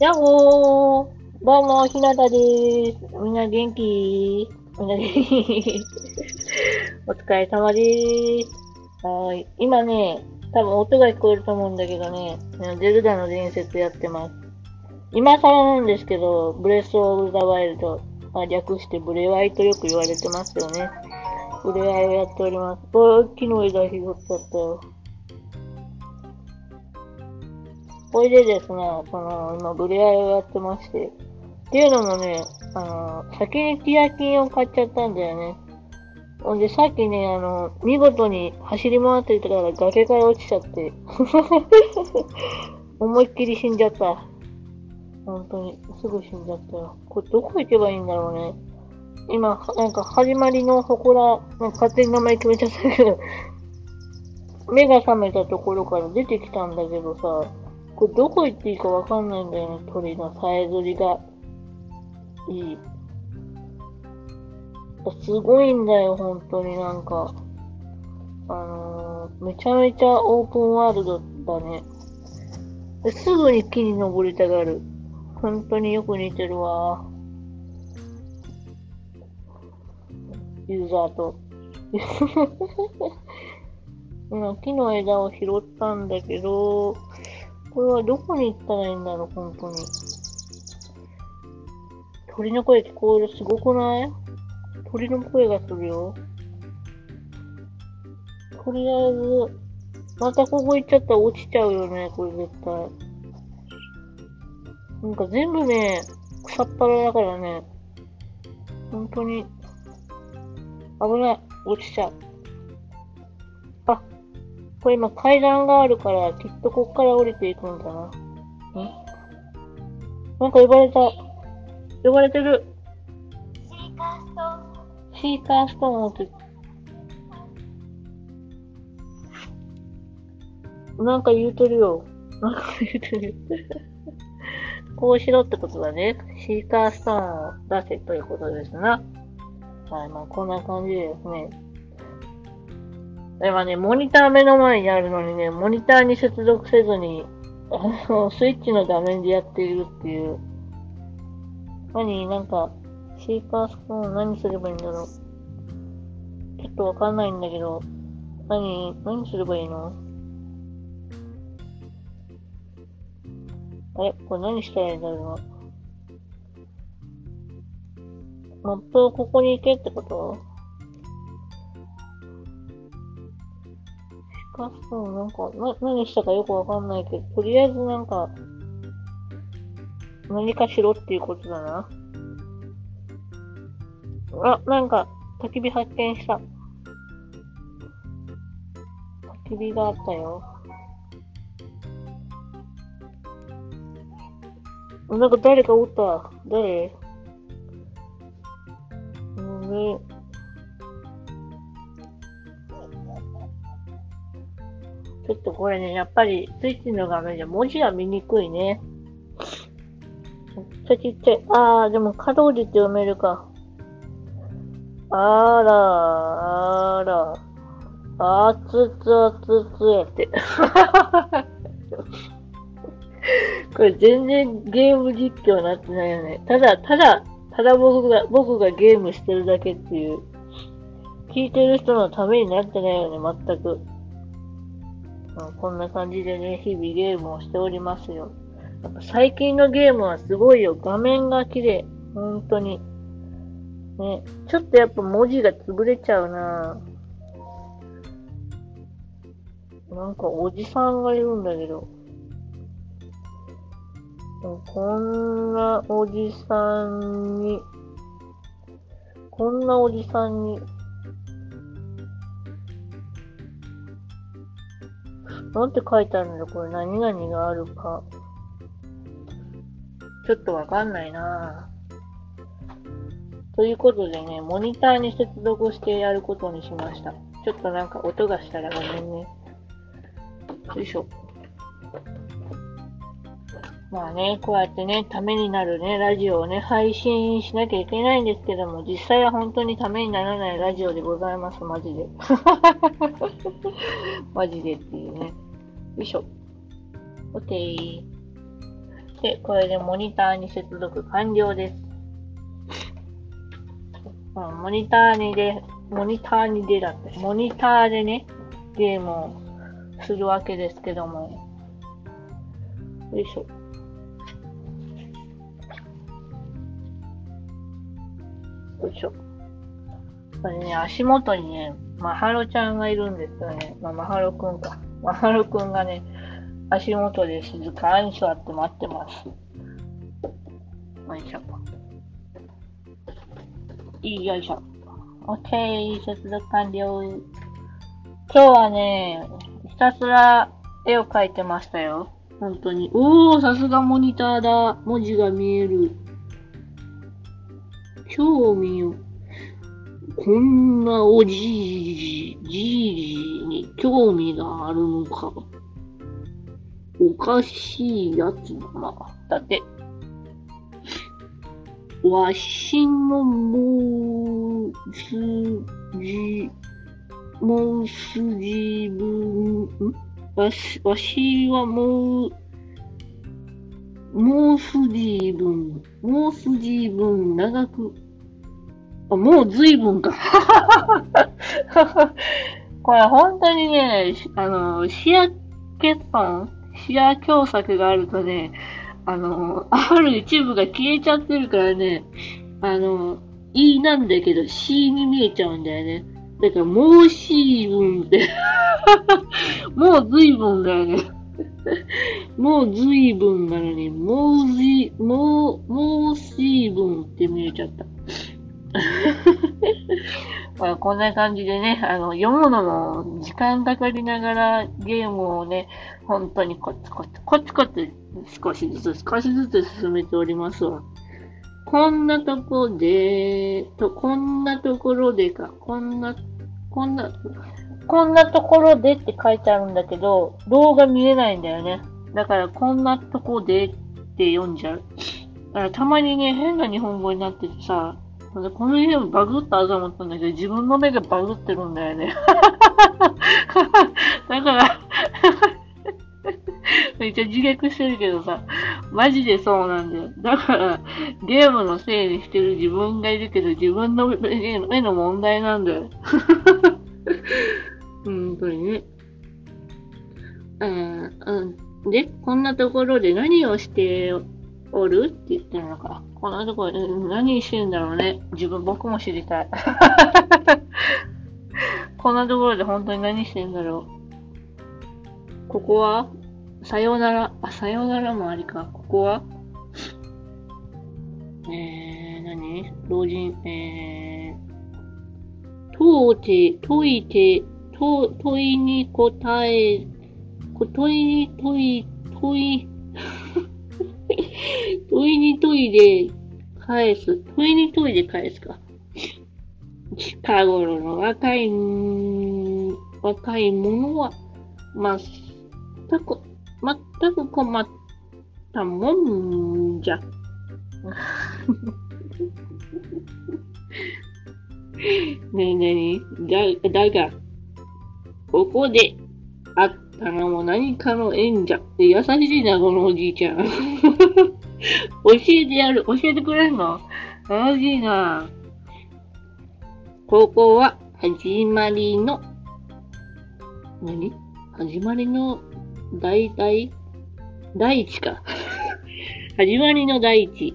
やっほーどうも、ひなたでーす。みんな元気？みんな元気？お疲れ様でーす。はい。今ね、多分音が聞こえると思うんだけどね、ゼルダの伝説やってます。今更なんですけど、ブレスオブザワイルド、まあ、略してブレワイとよく言われてますよね。ブレワイをやっております。おー、木の枝拾っちゃったよ。これでですね、その、今、ブレワイをやってまして。っていうのもね、あの、先にティアキンを買っちゃったんだよね。ほんで、さっきね、あの、見事に走り回ってたから崖から落ちちゃって。思いっきり死んじゃった。本当に、すぐ死んじゃったよ。これどこ行けばいいんだろうね。今、なんか始まりの祠、なんか勝手に名前決めちゃったけど、目が覚めたところから出てきたんだけどさ、これどこ行っていいかわかんないんだよね、鳥のさえずりが。いい。すごいんだよ、本当になんか。あのー、めちゃめちゃオープンワールドだね。すぐに木に登りたがる。本当によく似てるわ。ユーザーと。今、木の枝を拾ったんだけど、これはどこに行ったらいいんだろう、本当に。鳥の声聞こえる、すごくない？鳥の声がするよ。とりあえず、またここ行っちゃったら落ちちゃうよね、これ絶対。なんか全部ね、草っぱらだからね、本当に、危ない、落ちちゃう。あ、これ今階段があるから、きっとこっから降りていくんだな。んなんか呼ばれた。呼ばれてる。シーカーストーン。シーカーストーンをって。なんか言うてるよ。なんか言うてる。こうしろってことだね。シーカーストーンを出せということですな。はい、まあこんな感じですね。今ね、モニター目の前にあるのにね、モニターに接続せずに、あの、スイッチの画面でやっているっていう。何なんか、シーカーストーン何すればいいんだろう。ちょっとわかんないんだけど、何、何すればいいの？あれこれ何したらいいんだろう？な。マップをここに行けってこと？シーカーストーンなんか、な、何したかよくわかんないけど、とりあえずなんか、何かしろっていうことだな。あ、なんか、焚き火発見した。焚き火があったよ。なんか誰かおった。誰？うんね。ちょっとこれね、やっぱりスイッチの画面じゃ文字が見にくいね。ちっちゃちっちゃい。あー、でも、可動字って読めるか。あら、あら。あつつあつつやって。これ全然ゲーム実況になってないよね。ただ、ただ、ただ僕が、僕がゲームしてるだけっていう。聞いてる人のためになってないよね、全く。うんこんな感じでね、日々ゲームをしておりますよ。やっぱ最近のゲームはすごいよ。画面が綺麗。本当に。ね、ちょっとやっぱ文字が潰れちゃうななんかおじさんがいるんだけど。こんなおじさんに、こんなおじさんに、なんて書いてあるんだこれ何々があるか。ちょっとわかんないなぁ。ということでね、モニターに接続してやることにしました。ちょっとなんか音がしたらごめんね。よいしょ。まあね、こうやってね、ためになるね、ラジオをね、配信しなきゃいけないんですけども、実際は本当にためにならないラジオでございます、マジで。マジでっていうね。よいしょ。オッケー。で、これでモニターに接続完了です。うん、モニターにで、モニターにでだって、モニターでね、ゲームをするわけですけども。よいしょ。よいしょ。これね、足元にね、マハロちゃんがいるんですよね。まあ、マハロくんか。マハロくんがね、足元で静かに座って待ってます。よいしょ。いいよいしょ。オッケー、接続完了。今日はね、ひたすら絵を描いてましたよ。本当に。おー、さすがモニターだ。文字が見える。興味を。こんなおじいじ、じい興味があるのか。おかしいやつだな。だって。わしのもうすじ、もうすじぶん、ん？わし、わしはもう、もうすじぶん、もうすじぶん長く、あ、もうずいぶんか。これ本当にね、あの、視野欠損視野狭窄があるとね、あの、ある一部が消えちゃってるからね、あの、E なんだけど C に見えちゃうんだよね。だから、もう C 分って、もう随分だよね。もう随分なのに、もう、もう、もう C 分って見えちゃった。まあ、こんな感じでね、あの、読むのも時間かかりながらゲームをね、本当にコツコツ、コツコツ少しずつ少しずつ進めておりますわ。こんなとこで、と、こんなところでか、こんな、こんな、こんなところでって書いてあるんだけど、動画見えないんだよね。だから、こんなとこでって読んじゃう。だからたまにね、変な日本語になっててさ、このゲームバグったと思ったんだけど、自分の目がバグってるんだよね。だから、めっちゃ自虐してるけどさ、マジでそうなんだよ。だから、ゲームのせいにしてる自分がいるけど、自分の目の問題なんだよ。本当にね。うん、うん。で、こんなところで何をしておるって言ってるのか。こんなところで何してんだろうね。自分、僕も知りたい。こんなところで本当に何してんだろう。ここはさようなら。あ、さようならもありか。ここはえー、何？老人、えー、問うて、問いて、問、問いに答え、こ問いに問い、問い、問いに問いで返す。問いに問いで返すか。近頃の若い、若い者は、まあ、たこ、全く困ったもんじゃ。ねえねえ、だ、だが、ここであったのもう何かの縁じゃ。優しいな、このおじいちゃん。教えてやる。教えてくれんの？優しいな。ここは始まりの、何？始まりの大体、大地か。始まりの大地。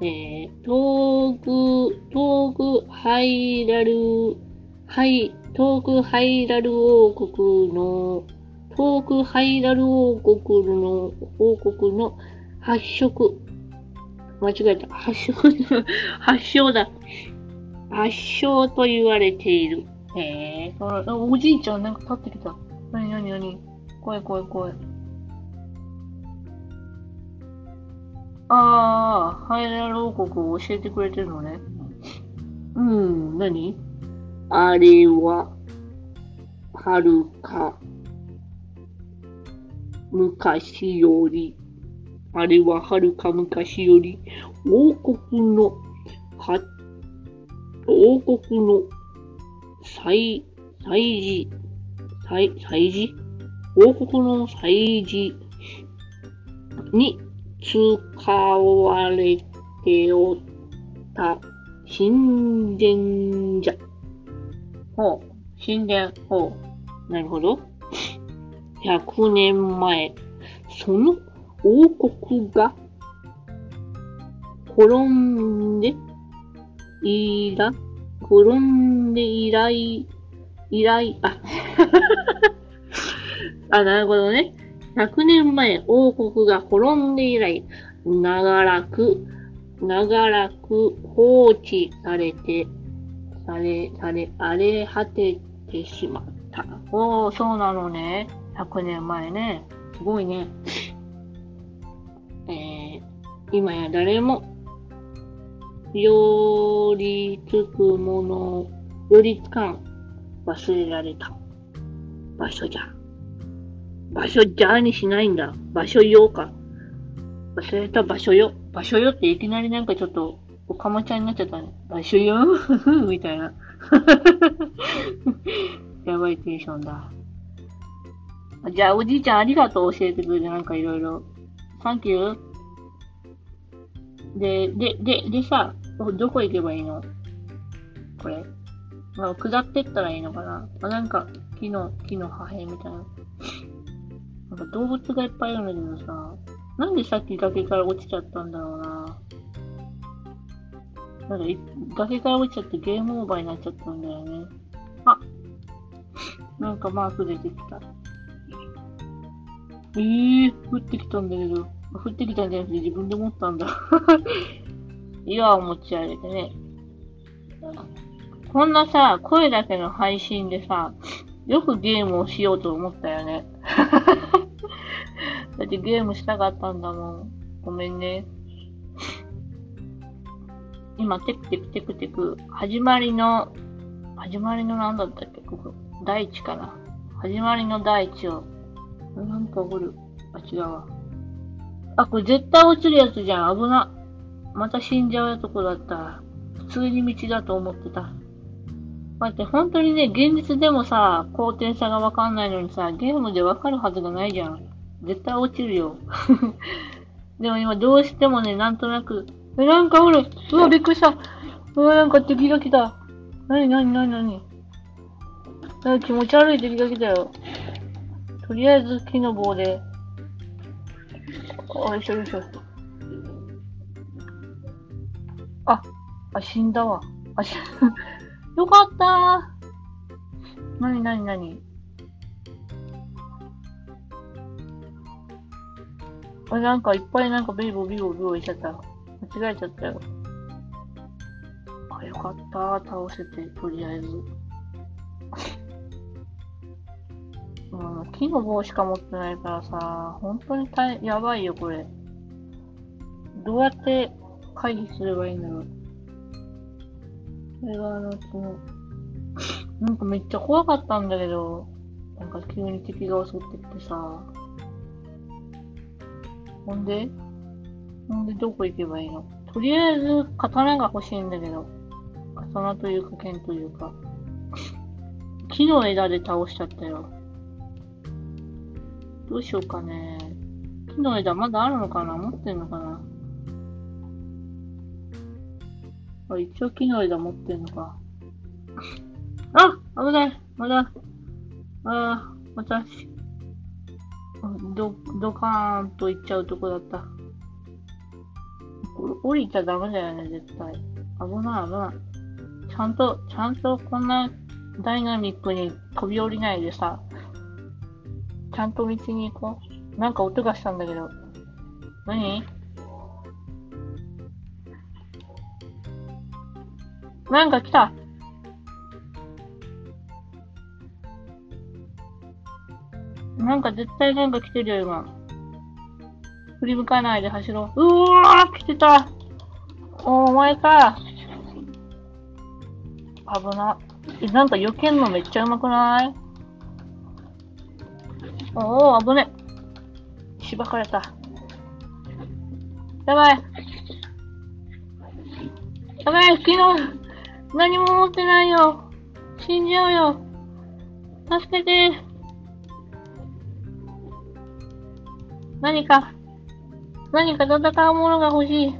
えー、遠く、遠くハイラル、はい、遠くハイラル王国の、遠くハイラル王国の、王国の発色。間違えた。発色、発祥だ。発祥と言われている。えー、おじいちゃんなんか立ってきた。なになになに怖い怖い怖い。ああ、ハイラル王国を教えてくれてるのね。うん、何？あれは、はるか、昔より、あれははるか昔より、王国の、は、王国の、祭、祭事、祭、祭事？王国の祭事に使われておった神殿じゃ。ほう、神殿、ほう。なるほど。100年前、その王国が転んで、いら、転んで以来、以来、あ、あ、なるほどね。100年前、王国が滅んで以来、長らく、長らく放置されて、され、され、荒れ果ててしまった。おー、そうなのね。100年前ね。すごいね。えー、今や誰も、よりつくもの、よりつかん、忘れられた場所じゃ。場所じゃにしないんだ。場所よか。忘れた場所よ。場所よっていきなりなんかちょっと、おかまちゃんになっちゃったね。場所よ みたいな。やばいテンションだ。じゃあ、おじいちゃんありがとう教えてくれて、なんかいろいろ。サンキュー。で、で、で、でさ、どこ行けばいいの？これ。まあ、下ってったらいいのかなあ、なんか、木の、木の破片みたいな。なんか動物がいっぱいいるんだけどさ、なんでさっき崖から落ちちゃったんだろうな。なんかい、崖から落ちちゃってゲームオーバーになっちゃったんだよね。あなんかマーク出てきた。えー、降ってきたんだけど、降ってきたんじゃなくて自分で持ったんだ。岩を持ち上げてね。こんなさ、声だけの配信でさ、よくゲームをしようと思ったよね。だってゲームしたかったんだもん。ごめんね。今、テクテクテクテク、始まりの、始まりの何だったっけ？ここ。大地かな。始まりの大地を。なんかおる。あ、違うわ。あ、これ絶対落ちるやつじゃん。危な。また死んじゃうとこだった。普通に道だと思ってた。待って、本当にね、現実でもさ、高低差がわかんないのにさ、ゲームでわかるはずがないじゃん。絶対落ちるよ。でも今どうしてもね、なんとなく、え、なんかおるうわ、びっくりしたうわ、なんか敵が来た。なになになになに気持ち悪い敵が来たよ。とりあえず木の棒で。あよいしょよいしょ。あ、あ、死んだわ。あ、し、よかったー。なになになにあ、なんかいっぱいなんかビーボビーボビボいっちゃった。間違えちゃったよ。あ、よかったー。倒せて、とりあえず。木の棒しか持ってないからさ、本当に大やばいよ、これ。どうやって回避すればいいんだろう。これがあの、その、なんかめっちゃ怖かったんだけど、なんか急に敵が襲ってきてさ。ほんで？ほんでどこ行けばいいの？とりあえず刀が欲しいんだけど。刀というか剣というか。木の枝で倒しちゃったよ。どうしようかね。木の枝まだあるのかな？持ってんのかな？あ、一応木の枝持ってんのか。あ危ないまだ。ああ、私。ど、ドカーンと行っちゃうとこだった。これ降りちゃダメだよね、絶対。危ない危ない。ちゃんと、ちゃんとこんなダイナミックに飛び降りないでさ、ちゃんと道に行こう。なんか音がしたんだけど。何？なんか来たなんか絶対なんか来てるよ、今。振り向かないで走ろう。うわー来てたおお前か危な。え、なんか避けんのめっちゃうまくない？おお危ね。しばかれた。やばい。やばい、昨日、何も持ってないよ。死んじゃうよ。助けて。何か、何か戦うものが欲しい。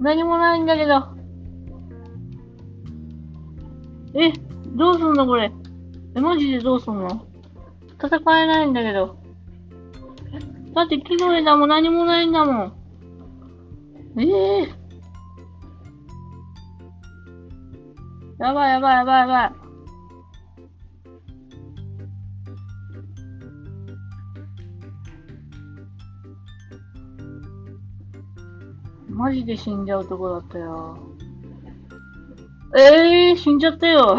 何もないんだけど。え、どうすんのこれ？え、マジでどうすんの？戦えないんだけど。だって木の枝も何もないんだもん。ええやばいやばいやばいやばい。マジで死んじゃうとこだったよ。ええー、死んじゃったよ。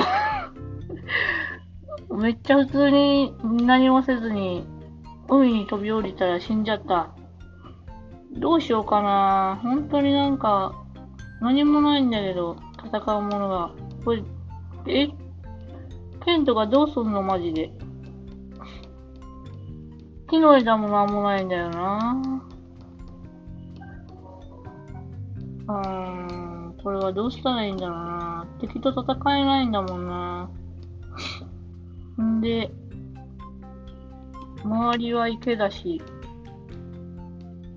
めっちゃ普通に何もせずに海に飛び降りたら死んじゃった。どうしようかな。本当になんか何もないんだけど、戦うものが。これ、え？ケントがどうすんのマジで。木の枝もなんもないんだよな。うーん、これはどうしたらいいんだろうな。敵と戦えないんだもんな。んで、周りは池だし、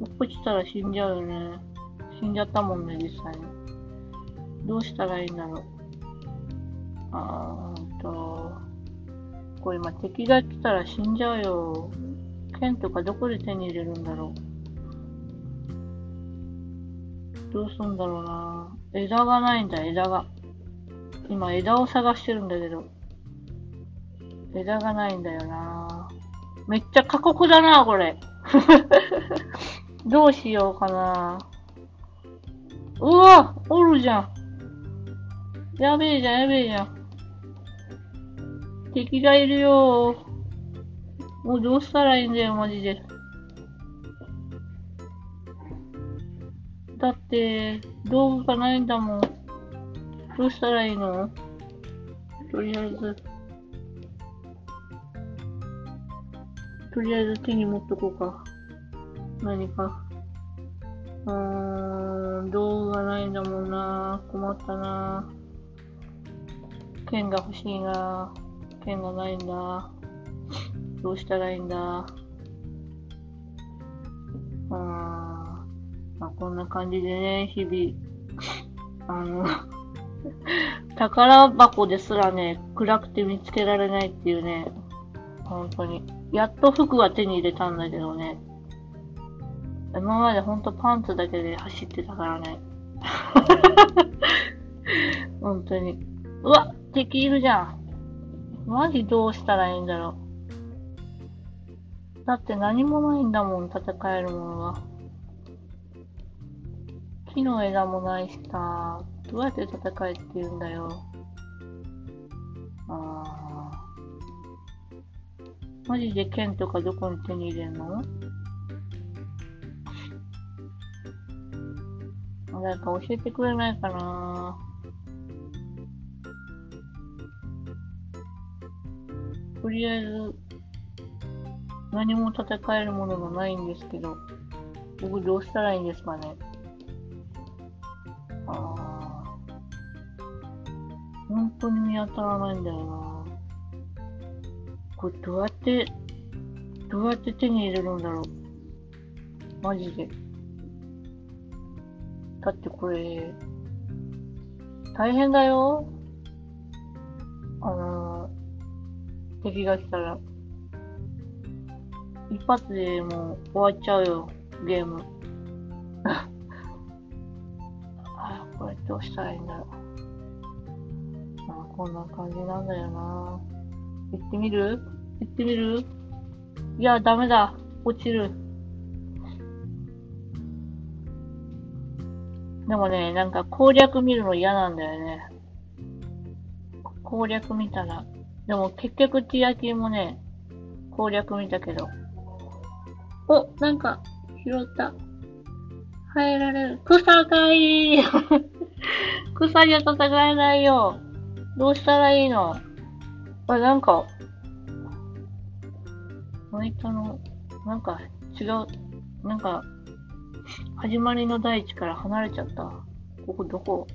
落っこちたら死んじゃうよね。死んじゃったもんね、実際に。どうしたらいいんだろう。あーんと、これ今敵が来たら死んじゃうよ。剣とかどこで手に入れるんだろう。どうすんだろうな。枝がないんだ、枝が。今枝を探してるんだけど。枝がないんだよな。めっちゃ過酷だな、これ。どうしようかな。うわおるじゃん。やべえじゃん、やべえじゃん。敵がいるよもうどうしたらいいんだよ、マジで。だって、道具がないんだもん。どうしたらいいの？とりあえず。とりあえず手に持っとこうか。何か。うーん、道具がないんだもんな。困ったな。剣が欲しいな。剣がないんだ。どうしたらいいんだ。うーん。まあ、こんな感じでね、日々、あの、宝箱ですらね、暗くて見つけられないっていうね、本当に。やっと服は手に入れたんだけどね。今までほんとパンツだけで走ってたからね。本当に。うわ敵いるじゃん。マジどうしたらいいんだろう。だって何もないんだもん、戦えるものが。木の枝もないしさ、どうやって戦えって言うんだよ。あー。マジで剣とかどこに手に入れんの？誰か教えてくれないかな？とりあえず、何も戦えるものがないんですけど、僕どうしたらいいんですかね？ああ。本当に見当たらないんだよな。これどうやって、どうやって手に入れるんだろう。マジで。だってこれ、大変だよ。あのー、敵が来たら。一発でもう終わっちゃうよ、ゲーム。あこれどうしたらいいんだろう。あこんな感じなんだよな。行ってみる？行ってみる？いや、ダメだ。落ちる。でもね、なんか攻略見るの嫌なんだよね。攻略見たら。でも結局ティアキーもね、攻略見たけど。お、なんか拾った。入られる。草かい 草じゃ戦えないよ。どうしたらいいの？あ、なんか、ナイトの、なんか違う、なんか、始まりの大地から離れちゃった。ここどこ？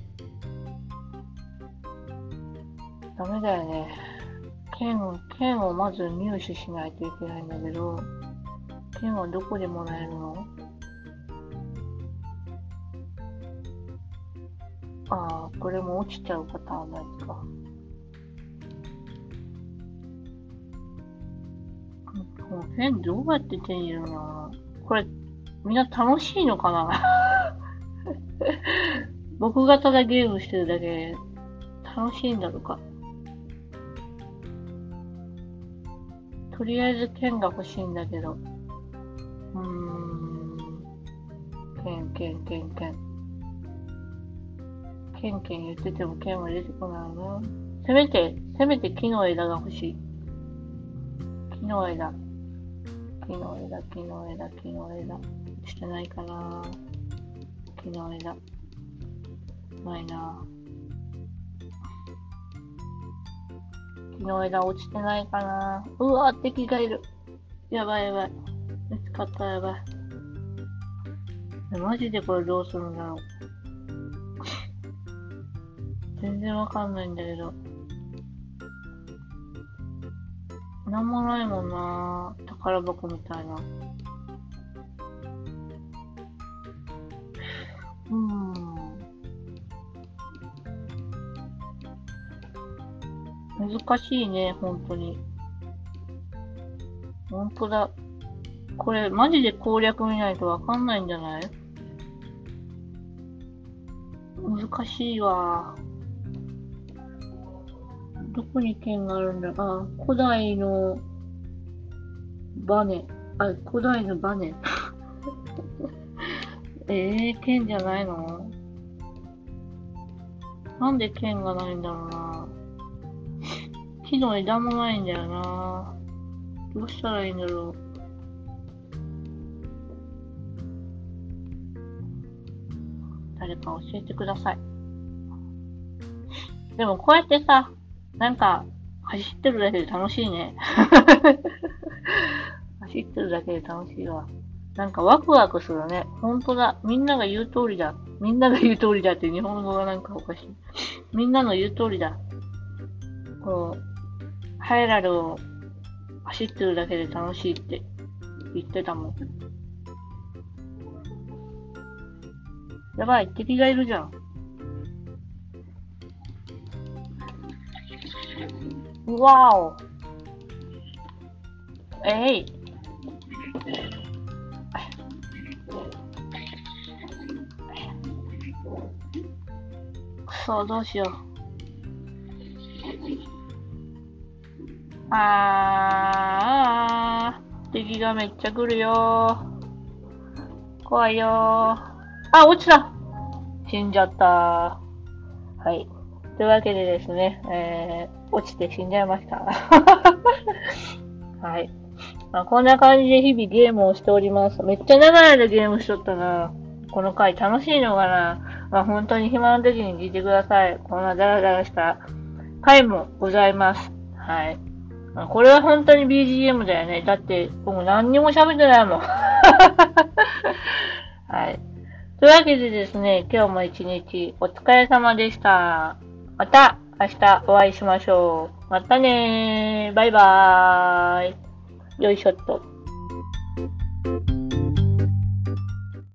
ダメだよね。剣、剣をまず入手しないといけないんだけど、剣はどこでもらえるの？ああ、これも落ちちゃうパターンのやつか。このペンどうやって手に入れるのこれ、みんな楽しいのかな？僕がただゲームしてるだけ、楽しいんだろうか？とりあえず剣が欲しいんだけど。うーん。剣、剣、剣、剣。剣、剣言ってても剣は出てこないな。せめて、せめて木の枝が欲しい。木の枝。木の枝、木の枝、木の枝。してないかな木の枝。ないな木の枝落ちてないかなうわ敵がいる。やばいやばい。見つかったやばい。マジでこれどうするんだろう。全然わかんないんだけど。なんもないもんな宝箱みたいな。うん。難しいね、本当に。本当だ。これ、マジで攻略見ないとわかんないんじゃない？難しいわ。どこに剣があるんだ？あ、古代のバネ。あ、古代のバネ。え えー、剣じゃないの？なんで剣がないんだろうな。木の枝もないんだよな。どうしたらいいんだろう。誰か教えてください。でもこうやってさ、なんか、走ってるだけで楽しいね。走ってるだけで楽しいわ。なんかワクワクするね。ほんとだ。みんなが言う通りだ。みんなが言う通りだって日本語がなんかおかしい。みんなの言う通りだ。こう、ハイラルを走ってるだけで楽しいって言ってたもん。やばい、敵がいるじゃん。わお。えい。くそ、どうしよう。あー、敵がめっちゃ来るよ怖いよあ、落ちた死んじゃったはい。というわけでですね、えー、落ちて死んじゃいました。はい。まあ、こんな感じで日々ゲームをしております。めっちゃ長い間ゲームしとったな。この回楽しいのかなまあ、本当に暇な時に聞いてください。こんなダラダラした回もございます。はい。これは本当に BGM だよね。だって、僕何にも喋ってないもん。はい。というわけでですね、今日も一日お疲れ様でした。また明日お会いしましょう。またねー。バイバーイ。よいしょっと。